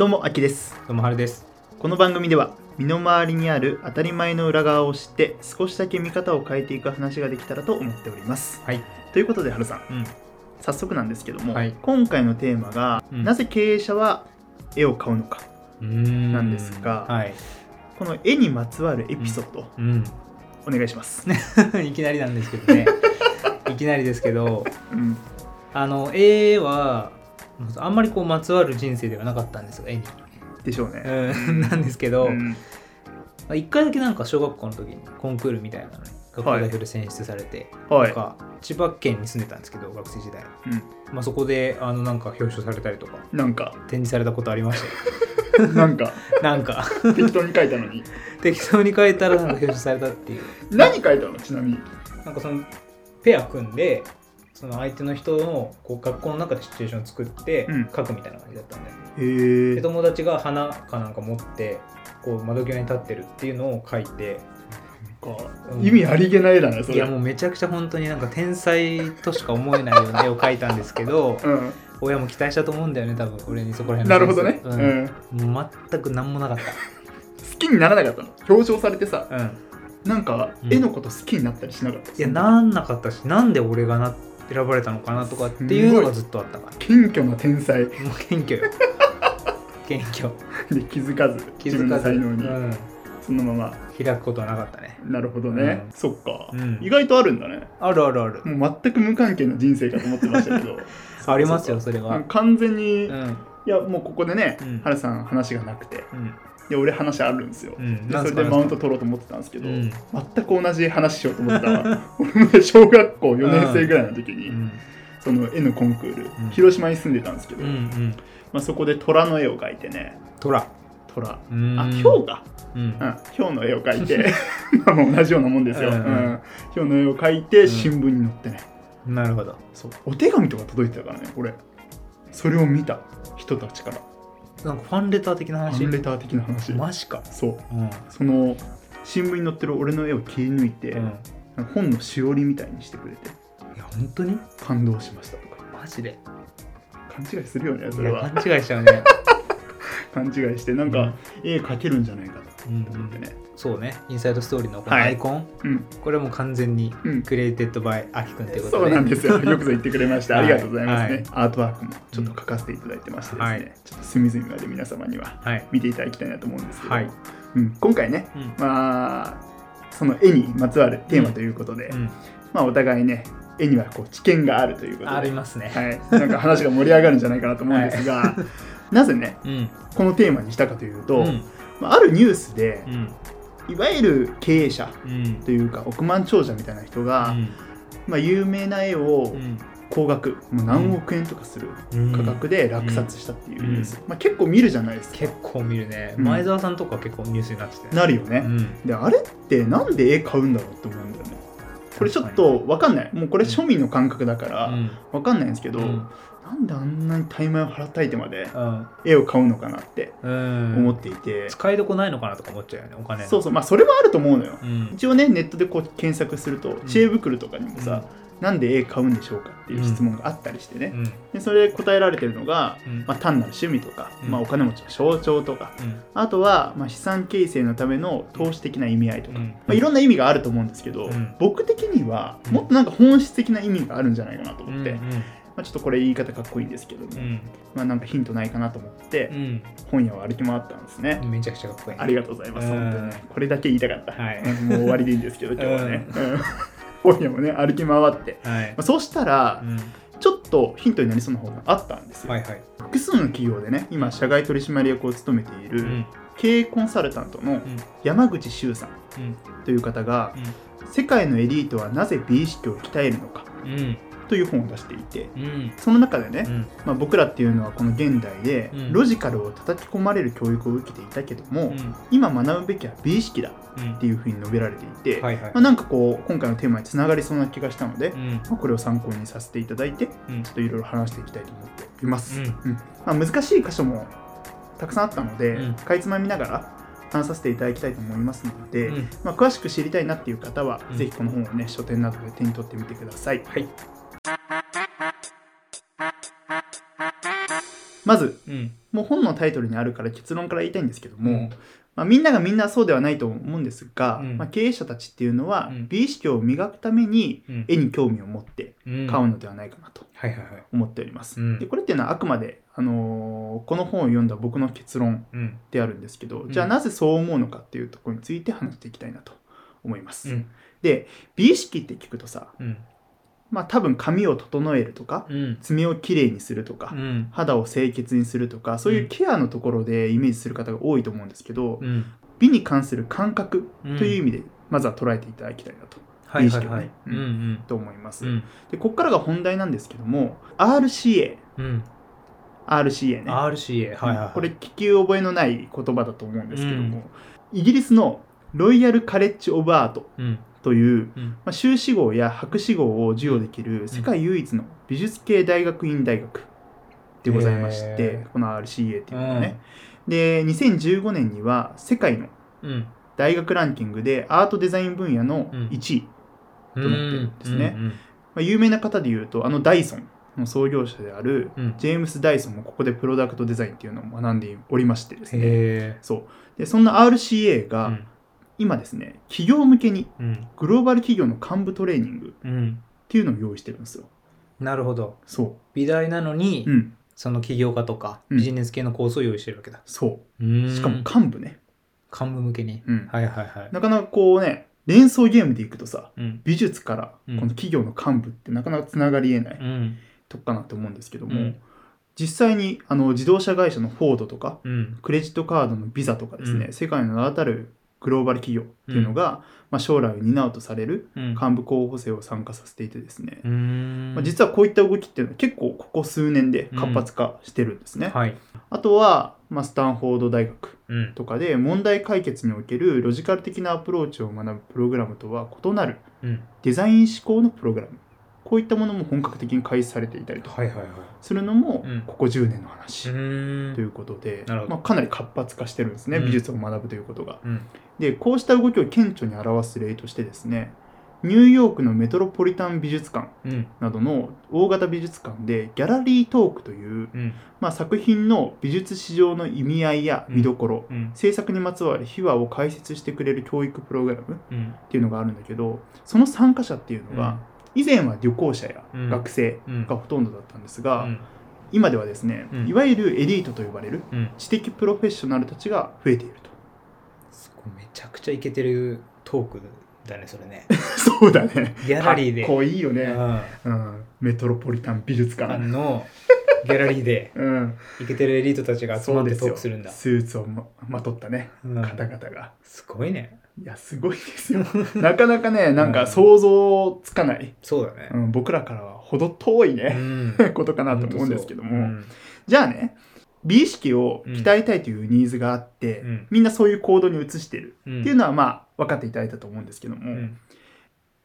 どうも、あきです。どうもはるです。この番組では、身の回りにある当たり前の裏側を知って、少しだけ見方を変えていく話ができたらと思っております。はい。ということで、はるさん、うん。早速なんですけども、はい今回のテーマが、うんなぜ経営者は絵を買うのか。ななんですがはい。この絵にまつわるエピソード、うん。お願いします。いきなりなんですけどね。いきなりですけど、うん、あの、絵は、あんまりこう、まつわる人生ではなかったんですよ、絵に。でしょうね。うん、なんですけど、うん。一回だけなんか小学校の時にコンクールみたいなのに学校代表で選出されて、はないん。か千葉県に住んでたんですけど学生時代、うん。まあ、そこであのなんか表彰されたりとかなんか、展示されたことありましたよ。なんか、なんか。適当に書いたのに。適当に書いたらなんか表彰されたっていう。何書いたの？ちなみに。なんかそのペア組んでその相手の人のこう学校の中でシチュエーションを作ってうん。書くみたいな感じだったんだよね、へえ。で友達が花かなんか持ってこう窓際に立ってるっていうのを書いて。意味ありげない絵だね、それ。いやもうめちゃくちゃ本当になんか天才としか思えないような絵を描いたんですけどうん。親も期待したと思うんだよね多分俺にそこら辺なのるほどね。うん。全く何もなかっ好きにならなかったの？表彰されてさ。たうん。なんかうん。絵のこと好きになったりしなかった、いやなんなかったしなんで俺がな選ばれたのかなとかっていうのがずっとあったから。謙虚な天才。もう謙虚よ。謙虚。で気づかず気自分づかず、の才能に、うん、そのまま。開くことはなかったね。なるほどね、うん。そっか、うん。意外とあるんだね。あるあるある。もう全く無関係な人生かと思ってましたけど。ありますよそれは。完全に、いうん。やもうここでね、うん。原さん話がなくて。うんで俺話あるんですよ、うん。でそれでマウント取ろうと思ってたんですけど、うん。全く同じ話しようと思ってたわ俺小学校4年生ぐらいの時に、うん。その絵のコンクール、うん。広島に住んでたんですけど、うんうん。まあ、そこで虎の絵を描いてね。虎。虎。うん。あ豹か、うん。うん、豹の絵を描いて まあもう同じようなもんですよ、ううん。ん。豹の絵を描いてん。新聞に載ってね、なるほど。そう。お手紙とか届いてたからね俺。それを見た人たちからなんかファンレター的なフ話ァンレター的な話。マジか。そう。うん。その新聞に載ってる俺の絵を切り抜いて、うん。本のしおりみたいにしてくれて。いや本当に？感動しましたとかマジで？勘違いするよねそいやれは勘違いしちゃうね。勘違いしてなんか、絵描けるんじゃないかうんと思ってねそうね。インサイドストーリーのこのはい。アイコン、うん。これはもう完全にうん。クリエイテッドバイアキくんということで、そうなんですよ。よくぞ言ってくれました。あはい。りがとうございますね。はい。アートワークもちょっと書かせていただいてましてですね、はい。ちょっと隅々まで皆様にははい。見ていただきたいなと思うんですけど、はい。うん、今回ね、うん。まあ、その絵にまつわるテーマということで、うん。まあ、お互いね、絵にはこう知見があるということで、ありますね、はい、なんか話が盛り上がるんじゃないかなと思うんですが、なぜね、うん。このテーマにしたかというと、うん。まあ、あるニュースでう、ん。いわゆる経営者うん。というか億万長者みたいな人が、まあ、有名な絵をうん。高額もう何億円とかするうん。価格で落札したっていうニュース、まあ、結構見るじゃないですか。結構見るね、うん。前澤さんとか結構ニュースになってた。よなるよね、うん。であれってなんで絵買うんだろうって思うんだよね。これちょっと分かんない。もうこれ庶民の感覚だからうん。分かんないんですけど、うんなんであんなに大枚を払ったいてまでうん。絵を買うのかなってうん。思っていて、使いどこないのかなとか思っちゃうよねお金のそうそう。まあそれもあると思うのよ、うん。一応ねネットでこう検索するとん。知恵袋とかにもさ、なんで絵買うんでしょうかっていう質問があったりしてね、うん。でそれで答えられてるのが、うん。まあ、単なる趣味とか、うん。まあ、お金持ちの象徴とかうん。あとは、まあ、資産形成のための投資的な意味合いとか、うん。まあ、いろんな意味があると思うんですけど、うん。僕的にはうん。もっとなんか本質的な意味があるんじゃないかなと思って、うんまあ、ちょっとこれ言い方かっこいいんですけども、うん。まあ、なんかヒントないかなと思ってうん。本屋を歩き回ったんですね、うんめちゃくちゃかっこいい。ありがとうございます、うん。本当に。ねこれだけ言いたかった、はい。うんもう終わりでいいんですけど今日はね、うん。本屋もね歩き回って、はい。まあ、そうしたらうん。ちょっとヒントになりそうな方があったんですよ、はいはい。複数の企業でね今社外取締役を務めている、うん。経営コンサルタントのうん。山口周さんうん。という方が、世界のエリートはなぜ美意識を鍛えるのか。うんという本を出していてうん。その中でね、うん。まあ、僕らっていうのはこの現代でうん。ロジカルを叩き込まれる教育を受けていたけども、うん。今学ぶべきは美意識だうんっていうふうに述べられていて、はいはい。まあ、なんかこう今回のテーマにつながりそうな気がしたので、うんまあ、これを参考にさせていただいてうん。ちょっといろいろ話していきたいと思っています、うん。うん。まあ、難しい箇所もたくさんあったので、うん。かいつまみながら話させていただきたいと思いますので、うん。まあ、詳しく知りたいなっていう方は、うん。ぜひこの本をね書店などで手に取ってみてください。はいままずうん。もう本のタイトルにあるから結論から言いたいんですけども、うん。まあ、みんながみんなそうではないと思うんですが、うん。まあ、経営者たちっていうのはうん。美意識を磨くためにうん。絵に興味を持ってうん。買うのではないかなとはいはいはい。思っております。うん。でこれっていうのはあくまで、あのーこの本を読んだ僕の結論うん。であるんですけど、ん。じゃあなぜそう思うのかっていうところについて話していきたいなと思います。うん。で美意識って聞くとさうんまあ多分髪を整えるとかうん。爪をきれいにするとか、うん。肌を清潔にするとかそういうケアのところでイメージする方が多いと思うんですけど、うん。美に関する感覚うん。という意味でまずは捉えていただきたいなと,、意識をねと思います。うん。でここからが本題なんですけども RCA うん。RCA ね、RCA はいはいはい。これ聞き覚えのない言葉だと思うんですけども、イギリスのロイヤル・カレッジ・オブ・アートうんという、うん。まあ、修士号や博士号を授与できる世界唯一の美術系大学院大学でございまして、へー。この RCA っていうのはね、で2015年には世界のうん。大学ランキングでアートデザイン分野のうん。1位、となってるんですね。うん。まあ、有名な方でいうとあのダイソンの創業者であるうん。ジェームス・ダイソンもここでプロダクトデザインっていうのを学んでおりましてですね。へそう。でそんな RCA えが今ですね企業向けにうん。グローバル企業の幹部トレーニングうん。っていうのを用意してるんですよ。なるほど。そ美大なのにううん。その起業家とかうん。ビジネス系のコースを用意してるわけだ。そう。うしかも幹部ね。幹部向けに。うん。はいはいはい。なかなかこうね連想ゲームでいくとさうん。美術からこうん。の企業の幹部ってなかなかつながりえないうん。とこかなと思うんですけども、うん。実際にあの自動車会社のフォードとかうん。クレジットカードのビザとかですね、うん。世界の名だたるグローバル企業っていうのが、まあ、将来を担うとされるうん。幹部候補生を参加させていてですね、うーん。まあ、実はこういった動きっていうのは結構ここ数年で活発化してるんですね。はい。あとは、まあ、スタンフォード大学うん。とかで問題解決におけるロジカル的なアプローチを学ぶプログラムとは異なるうん。デザイン思考のプログラムこういったものも本格的に開始されていたりと。するのもうん。ここ10年のう話ということで、まあ、かなり活発化してるんですね、うん。美術を学ぶということが。うん。でこうした動きを顕著に表す例としてですねニューヨークのメトロポリタン美術館うん。などの大型美術館でギャラリートークという、うん。まあ、作品の美術史上の意味合いや見どころ、うん。制作にまつわる秘話を解説してくれる教育プログラムっうん。ていうのがあるんだけどその参加者っていうのが、以前は旅行者やうん。学生うん。がほとんどだったんですが、うん。今ではですね、うん。いわゆるエリートと呼ばれるうん。知的プロフェッショナルたちが増えていると。すごいめちゃくちゃイケてるトークだねそれね。そうだね。ギャラリーで。かっこいいよね。うん。うん、メトロポリタン美術あ館。のギャラリーで。うん、イケてるエリートたちが集まって。トークするんだ。スーツをままとったね、うん。方々が。すごいねいや、すごいですよ。なかなかね、なんか想像つかない。そうだね。うん、僕らからはほど遠いうね、ん。ことかなと思うんですけども。う。んじゃあね、美意識を鍛えたいというニーズがあって、うん。みんなそういう行動に移してる。うん。っていうのはまあ分かっていただいたと思うんですけども、うん。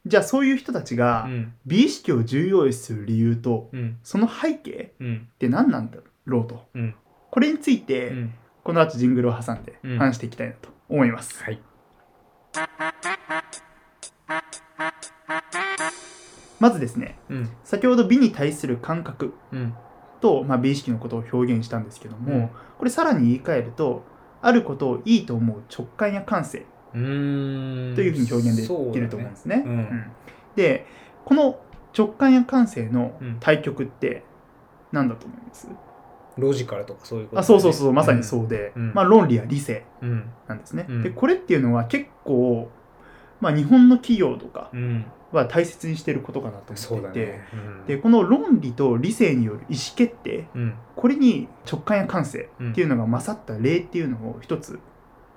じゃあそういう人たちがうん。美意識を重要視する理由とうん。その背景うん。って何なんだろうと。うん。これについて、うん。この後ジングルを挟んでうん。話していきたいなと思います、はいまずですねうん。先ほど美に対する感覚うん。と、まあ、美意識のことを表現したんですけども、うん。これさらに言い換えるとあることをいいと思う直感や感性うーん。というふうに表現できると思うんですね。そうだね。うん。でこの直感や感性のうん。対極って何だと思います、ロジカルとかそういうことあそうそうそうまさにそうで、うん。まあ、論理や理性うん。なんですね。うん。でこれっていうのは結構、まあ、日本の企業とかうん。は大切にしてることかなと思っていて、だねうんでこの論理と理性による意思決定うん。これに直感や感性うんっていうのが勝った例っていうのを一つ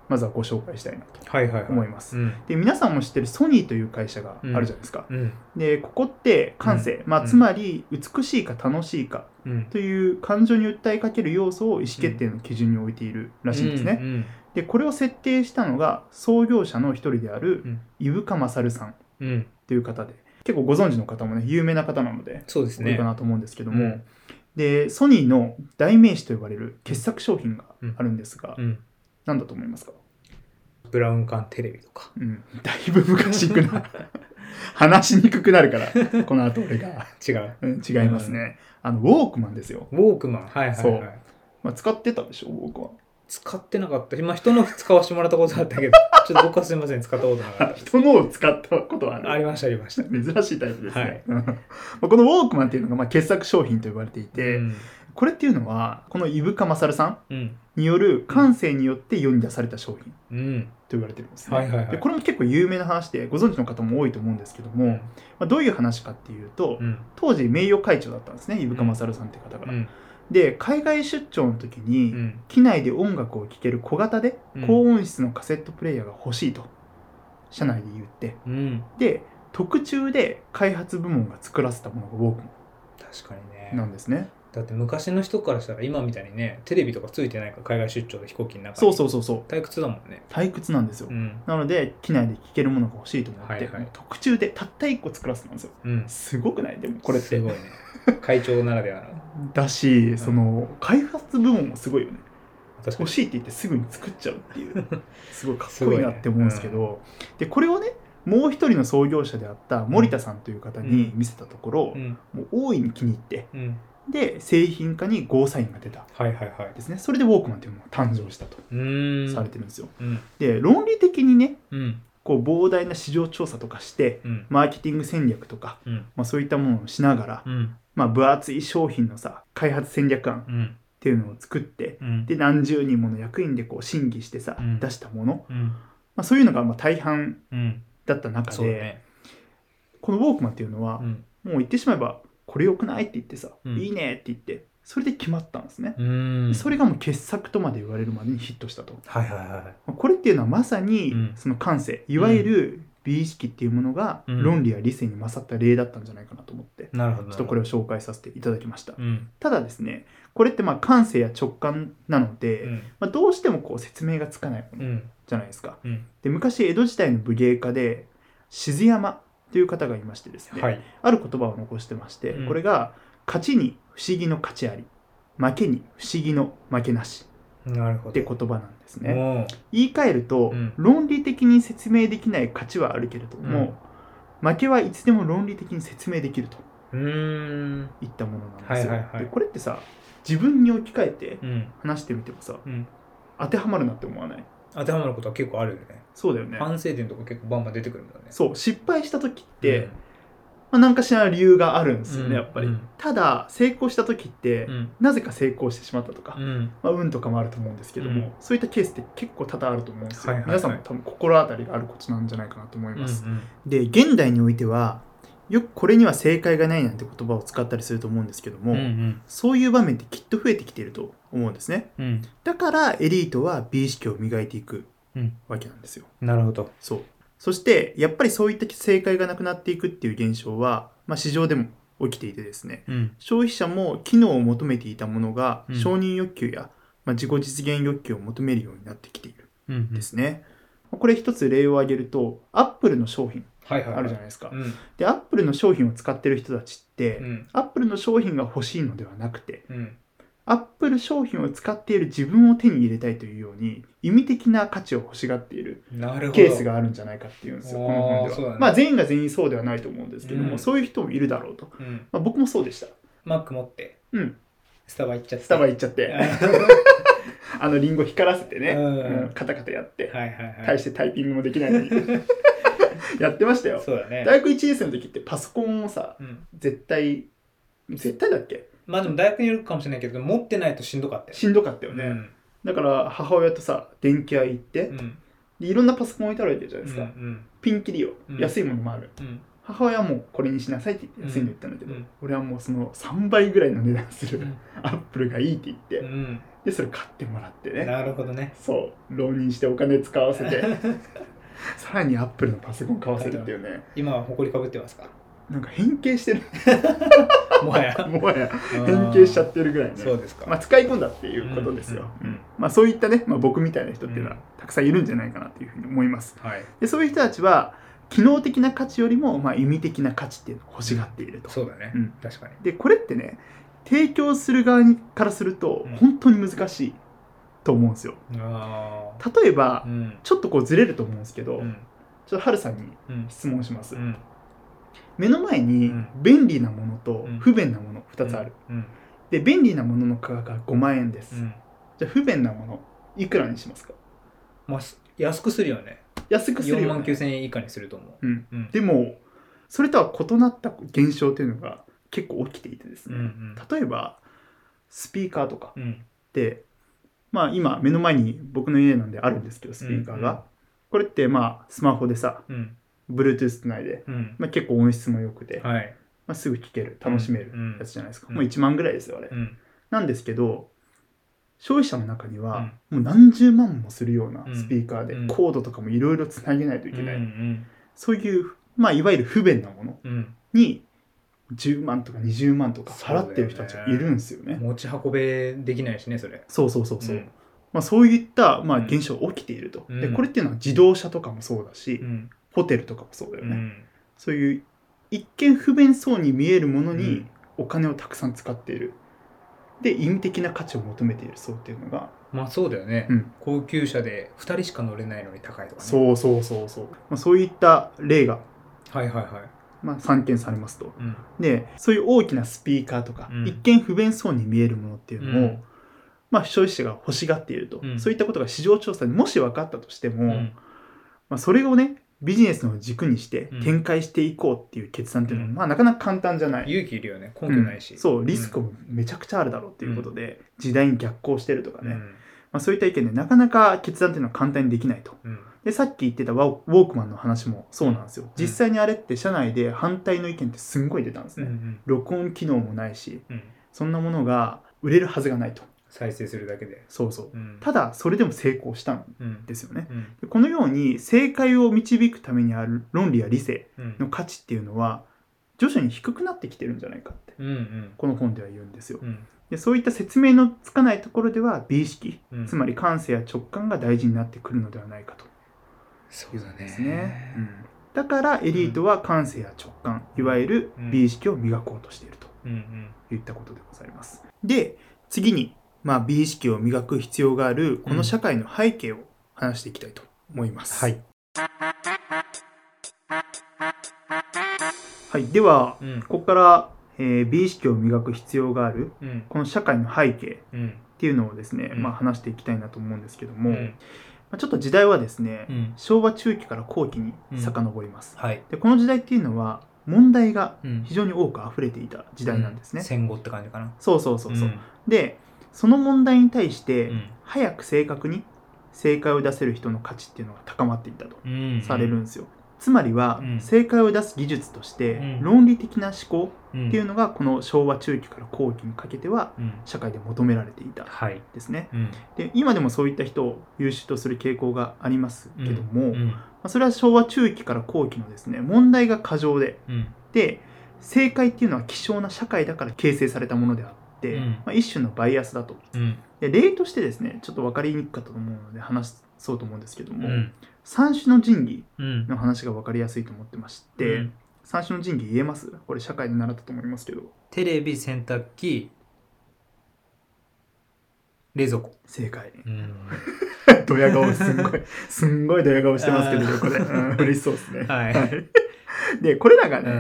まずはご紹介したいなと思います。うん。で皆さんも知ってるソニーという会社があるじゃないですか。うん。でここって感性、まあ、うん。つまり美しいか楽しいかうん。という感情に訴えかける要素を意思決定の基準に置いているらしいんですね。うんでこれを設定したのが創業者の一人であるうん伊深勝さんうん。という方で結構ご存知の方もね有名な方なのでそうですね。多いかなと思うんですけども、うん。でソニーの代名詞と呼ばれる傑作商品があるんですが、うん何だと思いますか、ブラウン管テレビとか。うん、だいぶ昔くな 話しにくくなるからこの後俺が、違う。うん、違いますね、あのウォークマンですよ。ウォークマン。はいはいはい。そう。まあ、使ってたでしょ？僕は。使ってなかった。今人の使わせてもらったことあったけど ちょっと僕はすみません。使ったことなかった。人のを使ったことはありましたありました。珍しいタイプですね、はい。まあこのウォークマンっていうのがまあ傑作商品と呼ばれていて、うんこれっていうのはこの伊深勝さんうん。による感性によって世に出された商品うん。と言われてるんですね、はいはいはい。でこれも結構有名な話でご存知の方も多いと思うんですけども、まあ、どういう話かっていうと、うん。当時名誉会長だったんですね伊深勝さんって方が、うん。で海外出張の時に、うん。機内で音楽を聴ける小型でうん。高音質のカセットプレイヤーが欲しいと社内で言って。うん。で特注で開発部門が作らせたものがウォーク確かにね。マンなんですねだって昔の人からしたら今みたいにねテレビとかついてないから海外出張で飛行機の中に。そうそうそうそう。退屈だもんね。退屈なんですよ、うん。なので機内で聴けるものが欲しいと思って、はいはい。特注でたった1個作らせたんですよ。うん。すごくない？でもこれって。すごいね。会長ならではの。だしその開発部門もすごいよね。欲しいって言ってすぐに作っちゃうっていう。すごいかっこいいなって思うんですけど。でこれをねもう一人の創業者であった森田さんという方に見せたところ、うん。もう大いに気に入ってうんで製品化にゴーサインが出た。はいはいはい。ですね。それでウォークマンというのが誕生したと。されてるんですよ、うん。で論理的にねうん。こう膨大な市場調査とかしてうん。マーケティング戦略とか、うん。まあ、そういったものをしながら、うん。まあ、分厚い商品のさ開発戦略案っうん。ていうのを作ってうん。で何十人もの役員でこう審議してさ、うん。出したもの、うん。まあ、そういうのがまあ大半うん。だった中で、ね。このウォークマンっていうのはう、ん。もう言ってしまえばこれ良くない？って言ってさ、うん。いいねって言ってそれで決まったんですね、それがもう傑作とまで言われるまでにヒットしたと。はいはいはいまあこれっていうのはまさにうん。その感性、いわゆる美意識っていうものがうん。論理や理性に勝った例だったんじゃないかなと思って、なるほどちょっとこれを紹介させていただきました、うん。ただですねこれってまあ感性や直感なので、うん。まあ、どうしてもこう説明がつかないものうん。じゃないですか、うん。で昔江戸時代の武芸家で静山という方がいましてですね、はい。ある言葉を残してまして、うん。これが勝ちに不思議の勝ちあり負けに不思議の負けなしなるほど。って言葉なんですね、も言い換えると、うん。論理的に説明できない勝ちはあるけれども、負けはいつでも論理的に説明できるといったものなんですよ、はいはいはい。でこれってさ自分に置き換えてうん。話してみてもさうん。当てはまるなって思わない？当てはまることは結構あるよね。そうだよね。反省点とか結構バンバン出てくるもんね。そう失敗した時って、まあ、何かしら理由があるんですよね、うん。やっぱり、うん。ただ成功した時って、うん。なぜか成功してしまったとか、うん。まあ、運とかもあると思うんですけども、うん。そういったケースって結構多々あると思うんですよ、はいはいはい。皆さんも多分心当たりがあることなんじゃないかなと思いうんます、うん。で現代においてはよくこれには正解がないなんて言葉を使ったりすると思うんですけども、うんそういう場面ってきっと増えてきていると思うんですね。うん。だからエリートは美意識を磨いていくうんわけなんですよ。なるほど。そう。そしてやっぱりそういった正解がなくなっていくっていう現象は、まあ、市場でも起きていてですねうん。消費者も機能を求めていたものがうん。承認欲求や、まあ、自己実現欲求を求めるようになってきているうんんですね。これ一つ例を挙げるとアップルの商品あるじゃないですか。うん。でアップルの商品を使ってる人たちって、うん。アップルの商品が欲しいのではなくてうん。アップル商品を使っている自分を手に入れたいというように意味的な価値を欲しがっているケースがあるんじゃないかっていうんですよ、この本では。ね。まあ全員が全員そうではないと思うんですけども、うん。そういう人もいるだろうと。うん。まあ、僕もそうでした。マック持って。うん。スタバ行っちゃって。スタバ行っちゃって、あのリンゴ光らせてね、うん。うん。カタカタやって、はいはいはい。大してタイピングもできないのに やってましたよ。そうだね。大学1年生の時ってパソコンをさ、うん。絶対、絶対だっけ？まあでも大学によるかもしれないけど持ってないとしんどかったよ。しんどかったよね。うん。だから母親とさ、電気屋行って、うん。でいろんなパソコン置いてあるわけじゃないですか。うんピンキリよ、うん。安いものもある。うん。母親はもうこれにしなさいって言って安いの言ったんだけど、うん。俺はもうその3倍ぐらいの値段する、うん。アップルがいいって言って、うん。でそれ買ってもらってね。なるほどね。そう。浪人してお金使わせて さらにアップルのパソコン買わせるっていうね。今は埃かぶってますか？なんか変形してる。もはや。もはや。変形しちゃってるぐらいね。そうですか。まあ、使い込んだっていうことですよ、うんうんうん。まあ、そういったね、まあ、僕みたいな人っていうのはうん。たくさんいるんじゃないかなというふうに思います。はい。でそういう人たちは機能的な価値よりも、まあ、意味的な価値っていうのを欲しがっていると、そうだね。うん。確かに。でこれってね提供する側にからするとうん。本当に難しいと思うんですよ。あ例えば、あうん。ちょっとこうずれると思うんですけど、うん。ちょっとハルさんにうん。質問します、うん。目の前にうん。便利なものとうん。不便なもの2つある、うん。で便利なものの価格が5万円です、うん。じゃあ不便なものいくらにしますか？まあす安くするよね。4安くするよ、万ね、9000円以下にすると思う。でもそれとは異なった現象というのが結構起きていてですね、うんうん。例えばスピーカーとかうん。ってまあ今目の前に僕の家なんであるんですけどスピーカーが、うん。うんこれってまあスマホでさうん。Bluetooth つないで、うん。まあ、結構音質も良くて、はい。まあ、すぐ聴ける楽しめるやつじゃないですか、うん。もう1万ぐらいですよあれ、うん。なんですけど消費者の中にはもう何十万もするようなスピーカーで、うん。コードとかもいろいろつなげないといけない、うんそういう、まあ、いわゆる不便なものに10万とか20万とか払ってる人たちがいるんですよね。持ち運べできないしねそれ。そうそうそうそう。うん。まあ、そういった、まあ、うん。現象が起きていると、うん。でこれっていうのは自動車とかもそうだし、うん。ホテルとかもそうだよね、うん。そういう一見不便そうに見えるものにうん。お金をたくさん使っている。で意味的な価値を求めている層っていうのが、まあそうだよね。うん。高級車で2人しか乗れないのに高いとかね。そうそうそうそう、まあ、そういった例が、はいはいはいまあ、散見されますと。うん。でそういう大きなスピーカーとか、うん。一見不便そうに見えるものっていうのを、うん。まあ、消費者が欲しがっていると、うん。そういったことが市場調査でもし分かったとしても、うん。まあ、それをねビジネスの軸にしてうん。展開していこうっていう決断っていうのは、うん。まあ、なかなか簡単じゃない。勇気いるよね根拠ないしうんそうリスクもめちゃくちゃあるだろうっていうことで、時代に逆行してるとかね、うん。まあ、そういった意見でなかなか決断っていうのは簡単にできないと。うんでさっき言ってたワウウォークマンの話もそうなんですよ、実際にあれって社内で反対の意見ってすんごい出たんですね、うん録音機能もないしうん。そんなものが売れるはずがないと。再生するだけで。そうそう。うん。ただそれでも成功したんうんですよね。うん。でこのように正解を導くためにある論理や理性うん。の価値っていうのは徐々に低くなってきてるんじゃないかって。うんうん。この本では言うんですよ。うん。でそういった説明のつかないところでは美意識うん。つまり感性や直感が大事になってくるのではないかとそうだね。ですね、うん、だからエリートは感性や直感いわゆる美意識を磨こうとしているといったことでございます。で次に、まあ、美意識を磨く必要があるこの社会の背景を話していきたいと思います、はい。はい、ではうん。ここから、えー美意識を磨く必要があるうん。この社会の背景うん。っていうのをですね、うん。まあ、話していきたいなと思うんですけども、ちょっと時代はですね、うん。昭和中期から後期に遡ります、はい。でこの時代っていうのは問題がうん。非常に多く溢れていた時代なんですね、戦後って感じかな。そうそうそうそう、ん。でその問題に対して、うん。早く正確に正解を出せる人の価値っていうのが高まっていったとうん。されるんですよ、つまりは、うん。正解を出す技術として、うん。論理的な思考うん。っていうのがこの昭和中期から後期にかけてはうん。社会で求められていたはい。ですね。うん。で今でもそういった人を優秀とする傾向がありますけども、まそれは昭和中期から後期のですね問題が過剰でうん。で正解っていうのは希少な社会だから形成されたものであって、うん。まあ、一種のバイアスだと。うん。で例としてですねちょっと分かりにくかったと思うので話そうと思うんですけども、うん。三種の神器うん。の話が分かりやすいと思ってまして、うん。三種の神器言えます？これ社会で習ったと思いますけど。テレビ洗濯機冷蔵庫。正解。うん。ドヤ顔すんごい。すんごいドヤ顔してますけど横で、うん、嬉しそうですね。はい。でこれらがね、う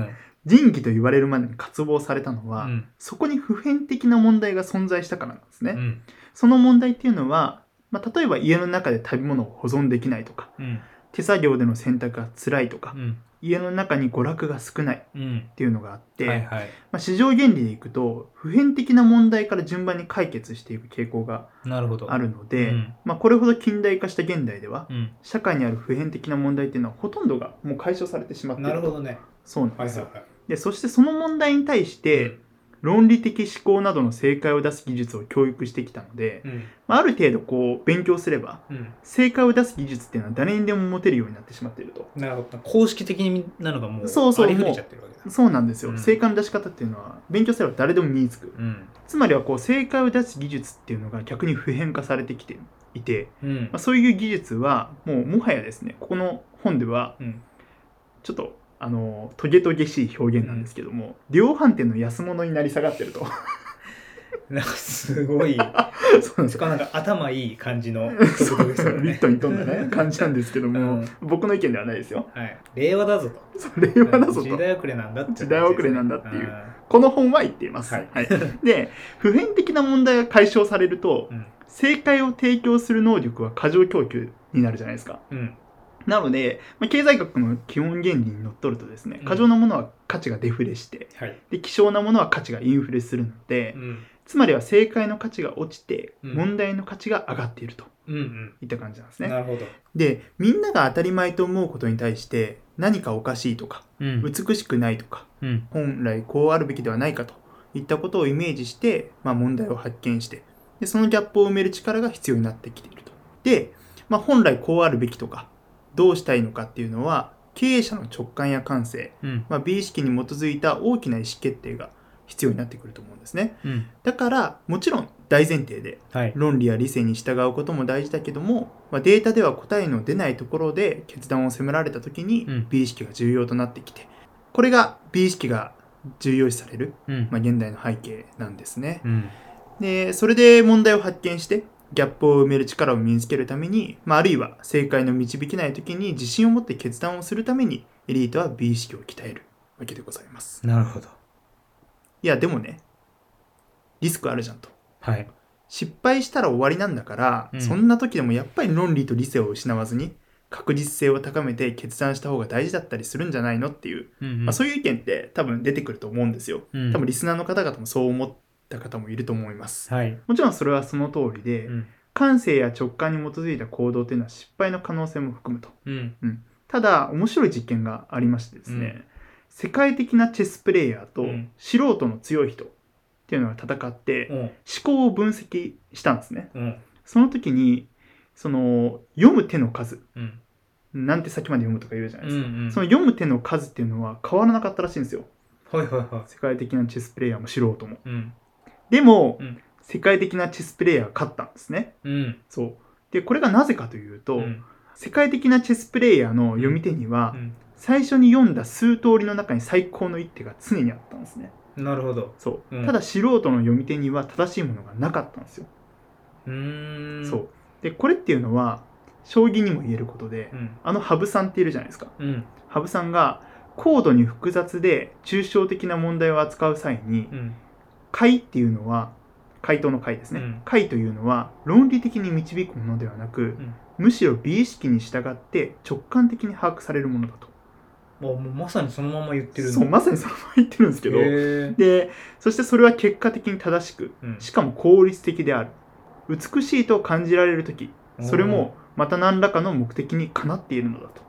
ん。神器と言われるまでに渇望されたのは、うん。そこに普遍的な問題が存在したからなんですね、うん。その問題っていうのは、まあ、例えば家の中で食べ物を保存できないとかうん。手作業での洗濯が辛いとか、うん。家の中に娯楽が少ないっうん。ていうのがあって、はいはい。まあ、市場原理でいくと普遍的な問題から順番に解決していく傾向があるので、うん。まあ、これほど近代化した現代ではうん。社会にある普遍的な問題っていうのはほとんどがもう解消されてしまっているなるほどね。そうなんですよ、はいでそしてその問題に対して論理的思考などの正解を出す技術を教育してきたので、うん。まあある程度こう勉強すればうん。正解を出す技術っていうのは誰にでも持てるようになってしまっていると。なるほど。公式的なのがもうそうそうありふれちゃってるわけだ。そうなんですよ、うん。正解の出し方っていうのは勉強すれば誰でも身につく。うん。つまりはこう正解を出す技術っていうのが逆に普遍化されてきていて、うん。まあ、そういう技術はもうもはやですねここの本ではうん。ちょっとあのトゲトゲしい表現なんですけども、量販店の安物になり下がってると。なんかすごい。そうなんですよ。しかもなんか頭いい感じの。そう。ですよリットに富んだね感じなんですけども、僕の意見ではないですよ。はい。令和だぞと。それはだぞと。時代遅れなんだって。時代遅れなんだっていう。この本は言っています。はい。で普遍的な問題が解消されるとうん。正解を提供する能力は過剰供給になるじゃないですか。うんなので、まあ、経済学の基本原理にのっとるとですねうん。過剰なものは価値がデフレしてはい。で希少なものは価値がインフレするので、うん。つまりは正解の価値が落ちてうん。問題の価値が上がっているとうんうん。いった感じなんですね。なるほど。でみんなが当たり前と思うことに対して何かおかしいとかうん。美しくないとかうん。本来こうあるべきではないかといったことをイメージして、まあ、問題を発見してでそのギャップを埋める力が必要になってきていると。で、まあ、本来こうあるべきとかどうしたいのかっていうのは経営者の直感や感性、うん。まあ、美意識に基づいた大きな意思決定が必要になってくると思うんですね。うん。だからもちろん大前提ではい。論理や理性に従うことも大事だけども、まあ、データでは答えの出ないところで決断を迫られた時にうん。美意識が重要となってきてこれが美意識が重要視される、うん。まあ、現代の背景なんですね。うん。でそれで問題を発見してギャップを埋める力を身につけるために、まあ、あるいは正解の導けない時に自信を持って決断をするためにエリートは美意識を鍛えるわけでございます。なるほどいやでもねリスクあるじゃんと。はい失敗したら終わりなんだから、うんそんな時でもやっぱり論理と理性を失わずに確実性を高めて決断した方が大事だったりするんじゃないのっていう、うんまあ、そういう意見って多分出てくると思うんですよ。うん多分リスナーの方々もそう思った方もいると思います。はい。もちろんそれはその通りで、うん。感性や直感に基づいた行動というのは失敗の可能性も含むと。うん。ただ面白い実験がありましてですね、世界的なチェスプレイヤーとうん。素人の強い人っていうのが戦って、うん。思考を分析したんですね。うん。その時にその読む手の数うん。なんて先まで読むとか言うじゃないですか、うんその読む手の数っていうのは変わらなかったらしいんですよ。はいはいは世界的なチェスプレイヤーも素人も。いうんでも、うん。世界的なチェスプレイヤーが勝ったんですね。うん。そう。でこれがなぜかというと、うん。世界的なチェスプレイヤーの読み手には、最初に読んだ数通りの中に最高の一手が常にあったんですね。うんなるほど。そう、うん。ただ素人の読み手には正しいものがなかったんですよ、うーん。そう。でこれっていうのは将棋にも言えることで、うん。あの羽生さんっているじゃないですか。うん。羽生さんが高度に複雑で抽象的な問題を扱う際にうん解っていうのは回答の解ですね、うん解というのは論理的に導くものではなく、ん。むしろ美意識に従って直感的に把握されるものだと。もうまさにそのまま言ってるそうまさにそのまま言ってるんですけどでそしてそれは結果的に正しくうん。しかも効率的である。美しいと感じられる時それもまた何らかの目的にかなっているのだと。へ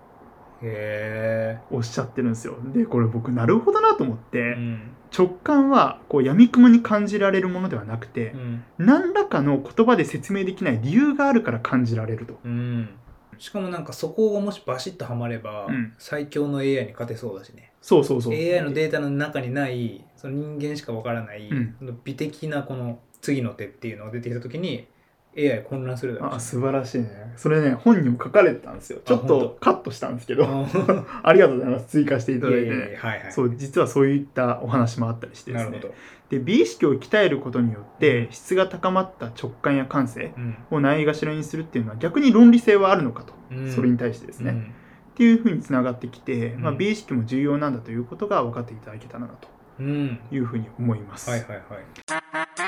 おっしゃってるんですよ。でこれ僕なるほどなと思って、えうん。直感はこう闇雲に感じられるものではなくてう、ん。何らかの言葉で説明できない理由があるから感じられると。うん。しかもなんかそこがもしバシッとはまれば、うん。最強の AI に勝てそうだしね。そうそうそう。AI のデータの中にないその人間しかわからない、うん。その美的なこの次の手っていうのが出てきた時に AI 混乱するだろうあし素晴らしいね。それね、本にも書かれてたんですよ。ちょっ本とカットしたんですけど、あ ありがとうございます。追加していただいていやいやいね。やはいはいそう、実はそういったお話もあったりしてですね。で、美意識を鍛えることによって、質が高まった直感や感性うんをないがしらにするっていうのは逆に論理性はあるのかと。うんそれに対してですね。うんっていうふうにつながってきて、まあ、うん美意識も重要なんだということが分かっていただけたらなとうんいうふうに思います。はいはいはい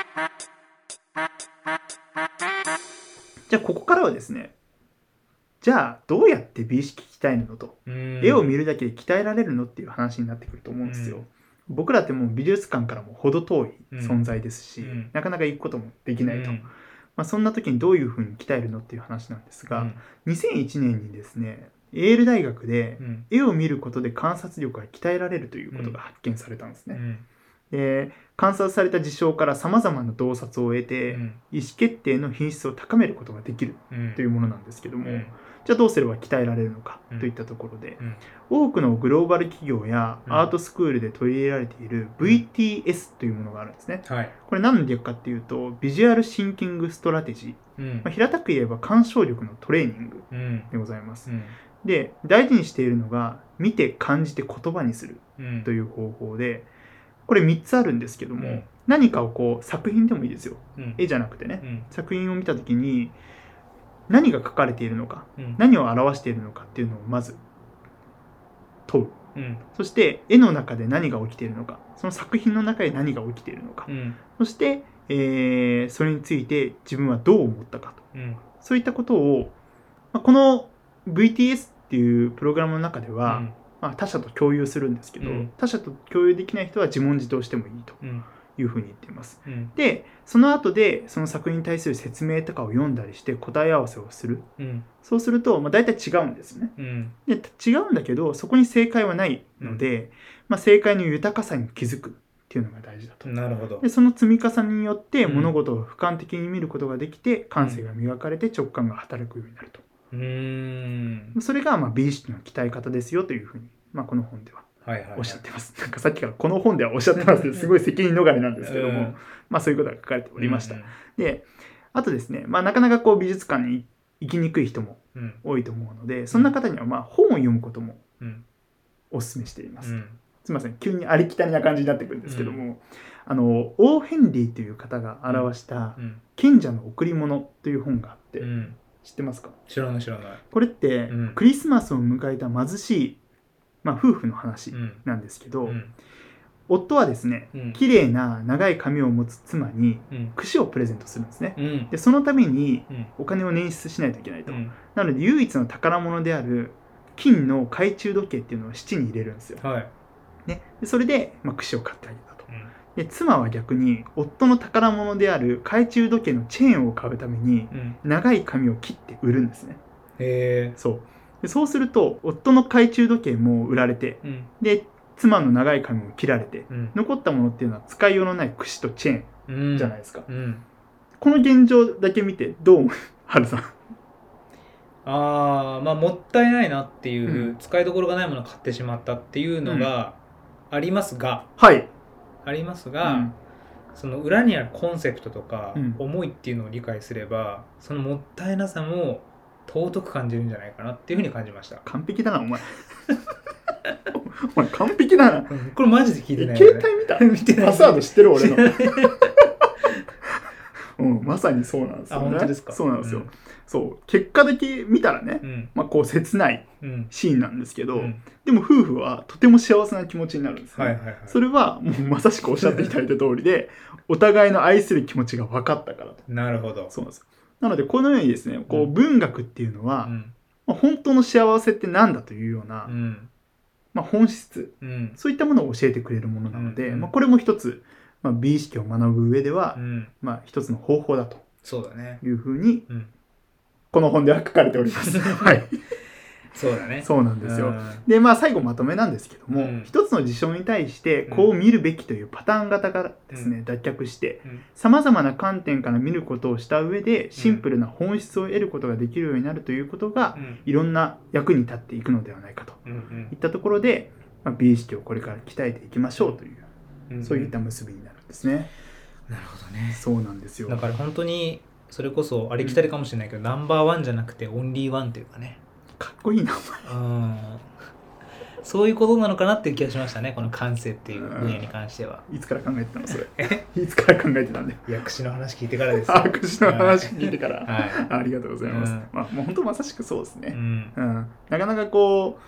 じゃあここからはですねじゃあどうやって美意識鍛えるのと、うん。絵を見るだけで鍛えられるのっていう話になってくると思うんですよ。うん。僕らってもう美術館からも程遠い存在ですし、うん。なかなか行くこともできないと、うん。まあ、そんな時にどういうふうに鍛えるのっていう話なんですが、うん。2001年にですねエール大学でうん。絵を見ることで観察力が鍛えられるということが発見されたんですね。うんで観察された事象からさまざまな洞察を得て、うん。意思決定の品質を高めることができるうん。というものなんですけども、うん。じゃあどうすれば鍛えられるのかうん。といったところで、うん。多くのグローバル企業やうん。アートスクールで取り入れられている VTS というものがあるんですね。はい。これ何の略かっていうと Visual Thinking Strategy、うん。まあ、平たく言えば鑑賞力のトレーニングうん。でございます。うん。で大事にしているのが見て感じて言葉にするうん。という方法でこれ3つあるんですけども、うん。何かをこう作品でもいいですよ。うん。絵じゃなくてね。うん。作品を見た時に何が書かれているのかうん。何を表しているのかっていうのをまず問う。うん。そして絵の中で何が起きているのか。その作品の中で何が起きているのか、うん。そして、えーそれについて自分はどう思ったかと。うん。そういったことを、まあ、この VTS っていうプログラムの中では、まあ、他者と共有するんですけど、うん。他者と共有できない人は自問自答してもいいとうん。いうふうに言っています。うん。でその後でその作品に対する説明とかを読んだりして答え合わせをする。うん。そうすると、まあ、大体違うんですね。うん。で違うんだけどそこに正解はないので、まあ、正解の豊かさに気づくっていうのが大事だと。なるほど。でその積み重ねによってうん。物事を俯瞰的に見ることができて感性が磨かれて直感が働くようになると。うーん。それがまあ美意識の鍛え方ですよというふうに、まあ、この本ではおっしゃってます。なんかさっきからこの本ではおっしゃってます。ってすごい責任逃れなんですけども、うん。まあそういうことが書かれておりました。うん。で、あとですね、まあなかなかこう美術館に行きにくい人もうん。多いと思うので、そんな方にはまあ本を読むこともうん。お勧めしています。うん。すみません、急にありきたりな感じになってくるんですけども、あの、オー・ヘンリーという方が表したうん。賢者の贈り物という本があって、うん知ってますか？知らない知らない。これってうん。クリスマスを迎えた貧しい、まあ、夫婦の話うん。なんですけど、うん。夫はですねうん。綺麗な長い髪を持つ妻にうん。櫛をプレゼントするんですね。うん。でそのためにうん。お金を捻出しないといけないと、うん。なので唯一の宝物である金の懐中時計っていうのを七に入れるんですよ、はい。ね、でそれで、まあ、櫛を買ってあげたで妻は逆に夫の宝物である懐中時計のチェーンを買うためにうん。長い髪を切って売るんですね。へえそう。でそうすると夫の懐中時計も売られてうん。で妻の長い髪も切られてうん。残ったものっていうのは使いようのない櫛とチェーうん。ンじゃないですか、うん。この現状だけ見てどう思う？さん。ああまあもったいないなっていう、うん。使いどころがないものを買ってしまったっていうのがありますが、はい、ありますうが、ん。その裏にあるコンセプトとか、うん。思いっていうのを理解すればそのもったいなさも尊く感じるんじゃないかなっていうふうに感じました、完璧だなお前。お前完璧だな。うん。これマジで聞いてない携帯見た？見てない。パスワード知ってる俺の うん、まさにそうなんですよ、ね。あ本当ですか？そうなんですよ。うん。そう。結果だけ見たらね、うん。まあこう切ないうん。シーンなんですけど、うん。でも夫婦はとても幸せな気持ちになるんですね。はいはいはい。それはもうまさしくおっしゃっていただいた通りで、お互いの愛する気持ちが分かったからと。なるほど。そうなんです。なので、このようにですね、こううん。文学っていうのは、うん。まあ本当の幸せって何だというような、うん。まあ、本質、うん。そういったものを教えてくれるものなので、うん。まあ、これも一つ、まあ、美意識を学ぶ上では、うん。まあ、一つの方法だと。そうだね。いうふうにうん。この本では書かれております。はい、そうだね。そうなんですよ。うん。で、まあ最後まとめなんですけども、うん。一つの事象に対してこう見るべきというパターン型からですね、脱却して、うん。様々な観点から見ることをした上で、シンプルな本質を得ることができるようになるということが、うん。いろんな役に立っていくのではないかとうんうん。いったところで、まあ、美意識をこれから鍛えていきましょうという、うんそういった結びになる。んですね。なるほどねそうなんですよ。だから本当にそれこそありきたりかもしれないけど、ナンバーワンじゃなくてオンリーワンというかねかっこいいな、お前。うんそういうことなのかなっていう気がしましたねこの感性っていう分野に関しては、いつから考えてたのそれ？いつから考えてたんで。薬師の話聞いてからですよあ、口の話聞いてから。はい、ありがとうございます。うんまあ、もう本当まさしくそうですね。うんうん。なかなかこ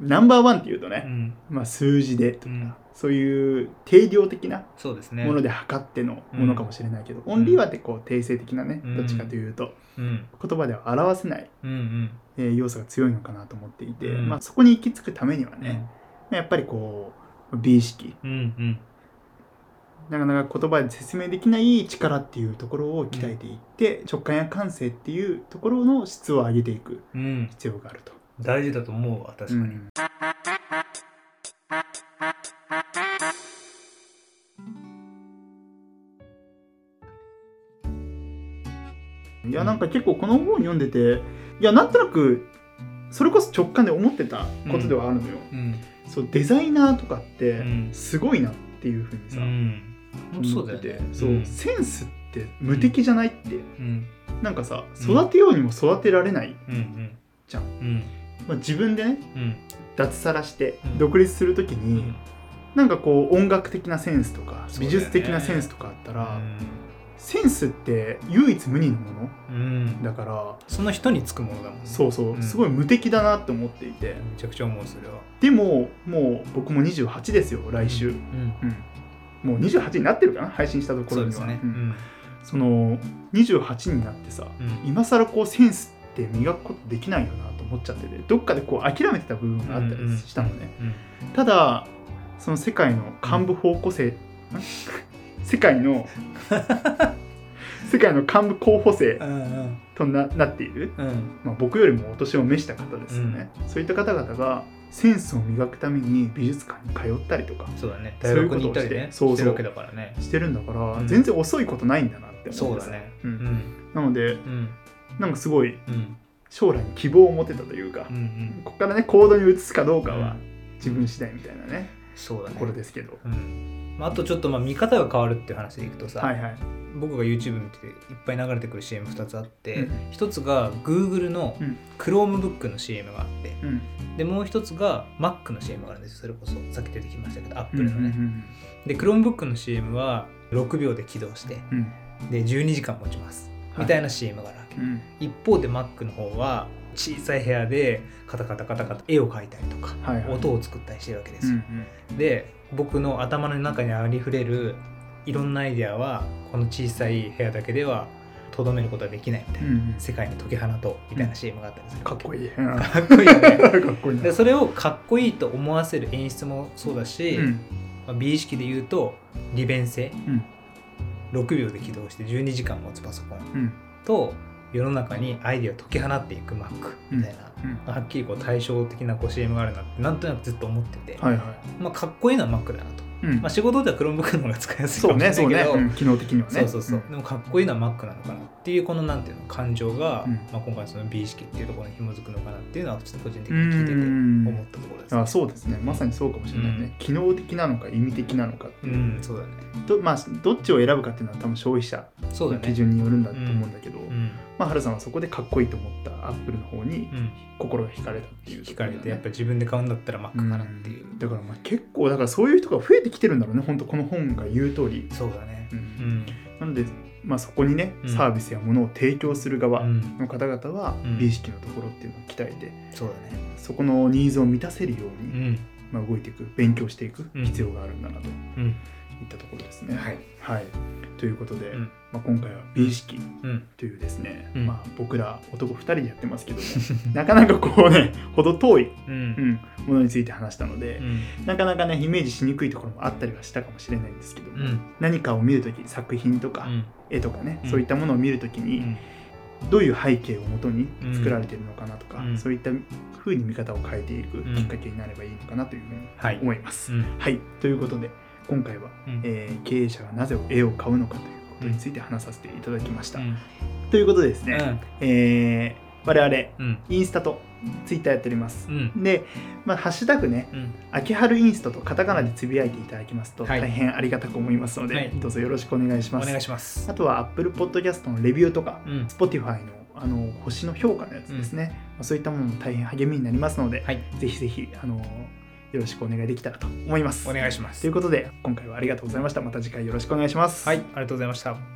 う、ナンバーワンっていうとね、うん、まあ数字でとか、うんそういう定量的なもので測ってのものかもしれないけど、オンリーワンってこう定性的なね、うん。どっちかというと、うん。言葉では表せない、うんうん。えー要素が強いのかなと思っていて、うん。まあそこに行き着くためにはうん。ね、やっぱりこう、美意識、うんうん。なかなか言葉で説明できない力っていうところを鍛えていって、直感や感性っていうところの質を上げていくうん。必要があると。大事だと思うわ確かに、いやなんか結構この本読んでていやなんとなくそれこそ直感で思ってたことではあるのよ、うん。そうデザイナーとかってうん。すごいなっていうふうにさ、うん。本当そうセンスって無敵じゃないって、うん。なんかさうん。育てようにも育てられない、うん。うん。じゃん。うん。まあ、自分でねうん。脱サラしてうん。独立する時うに、ん。なんかこう音楽的なセンスとか美術的なセンスとかあったら、センスって唯一無二のもうん。のだからその人につくものだもんね。そうそう、うん。すごい無敵だなって思っていて。めちゃくちゃ思うそれは。でももう僕も28ですよ来週、うん。うん。もう28になってるかな？配信したところには。そうですね。ううん。んその28になってさうん。今更こうセンスって磨くことできないよなと思っちゃっててどっかでこう諦めてた部分があったりしたのね、ただその世界の幹部方向性、ん 世界の世界の幹部候補生うんうん。とななっている、うん。まあ、僕よりもお年を召した方ですよね、そういった方々がセンスを磨くために美術館に通ったりとかそうだね。そういうことを大学に行ったりねしてそうそうしてるわけだからね。してるんだから、うん。全然遅いことないんだなって思ってさそうだね。ううん。んなのでうん。なんかすごいうん。将来に希望を持てたというか、うんうん。ここからね行動に移すかどうかはうん。自分次第みたいなね、そうだね。ところですけど、うんまあ、あとちょっとまあ見方が変わるっていう話でいくとさ、はいはい。僕が YouTube 見てていっぱい流れてくる CM2 つあって、うん一つが Google のうん。Chromebook の CM があってうん。でもう一つが Mac の CM があるんですよ。それこそさっき出てきましたけど Apple のね、うんで Chromebook の CM は6秒で起動してうん。で12時間持ちます。はい。みたいな CM があるわけ、うん。一方で Mac の方は小さい部屋でカタカタカタカタ絵を描いたりとか、はいはい。音を作ったりしてるわけでうんすよ、で僕の頭の中にありふれるいろんなアイデアはこの小さい部屋だけではとどめることはできないみたいな、うんうん。世界に解き放とうみたいな CM があったりするかっこいい。かっこいいよね。かっこいいな。でそれをかっこいいと思わせる演出もそうだし、うん。まあ、美意識で言うと利便性、うん。6秒で起動して12時間持つパソコンうん。と世の中にアイデアを解き放っていく Mac みたいな、うんはっきりこう対照的なこう CM があるなってなんとなくずっと思ってて、はいはい。まあ、かっこいいのは Mac だなと、うん。まあ、仕事では Chromebook の方が使いやすいかそうもしれねそうね、ないけど、うん機能的にはね。そうそうそう、ん。でもかっこいいのは Mac なのかなっていうこのなんていうの感情が、うん。まあ、今回その美意識っていうところに紐づくのかなっていうのはちょっと個人的うに聞いててん。思ったところです、ね、あそうですね。まさにそうかもしれないね、うん。機能的なのか意味的なのかってう。いう、んそうだね。どまあ、どっちを選ぶかっていうのは多分消費者のそうだね。基準によるんだと思うんだけど、うんまあ、春さんはそこでかっこいいと思ったアップルの方にうん。心が惹かれたっていうね、かれてやっぱり自分で買うんだったら Mac かなっていう、だからまあ結構だからそういう人が増えてきてるんだろうね本当この本が言う通り、そうだね。うん。うん。なので、まあ、そこにねうん。サービスや物を提供する側うん。の方々はうん。美意識のところっていうのを鍛えてそうだね。そこのニーズを満たせるよううに、ん。まあ、動いていく勉強していくうん必要があるんだなと。いうんったところですね。はい。はい、ということで、うん。まあ、今回は美意識うん。というですね、うん。まあ、僕ら男2人でやってますけども なかなかこうね程遠い、ううんん、ものについて話したので、うん。なかなかねイメージしにくいところもあったりはしたかもしれないんですけども、うん。何かを見るとき作品とか、うん。絵とかね、うん。そういったものを見るときに、うん。どういう背景をもとに作られているのかなとか、うん。そういった風に見方を変えていくうんきっかけになればいいのかなというふうにはい。思います。うん。はい、ということで今回は、うん。えー経営者がなぜ絵を買うのかということについて話させていただきました。うん。ということでですね、えー我々うん。インスタとツイッターやっております。うん。で、まあ、ハッシュタグね、うん。秋春インストとカタカナでつぶやいていただきますとはい。大変ありがたく思いますので、はい。どうぞよろしくお願いします。お願いします。あとは Apple Podcast のレビューとか、うん。Spotify のあの星の評価のやつですね、まあそういったものも大変励みになりますので、はい。ぜひぜひあのよろしくお願いできたらと思います。お願いしますということで今回はありがとうございました。また次回よろしくお願いします。はいありがとうございました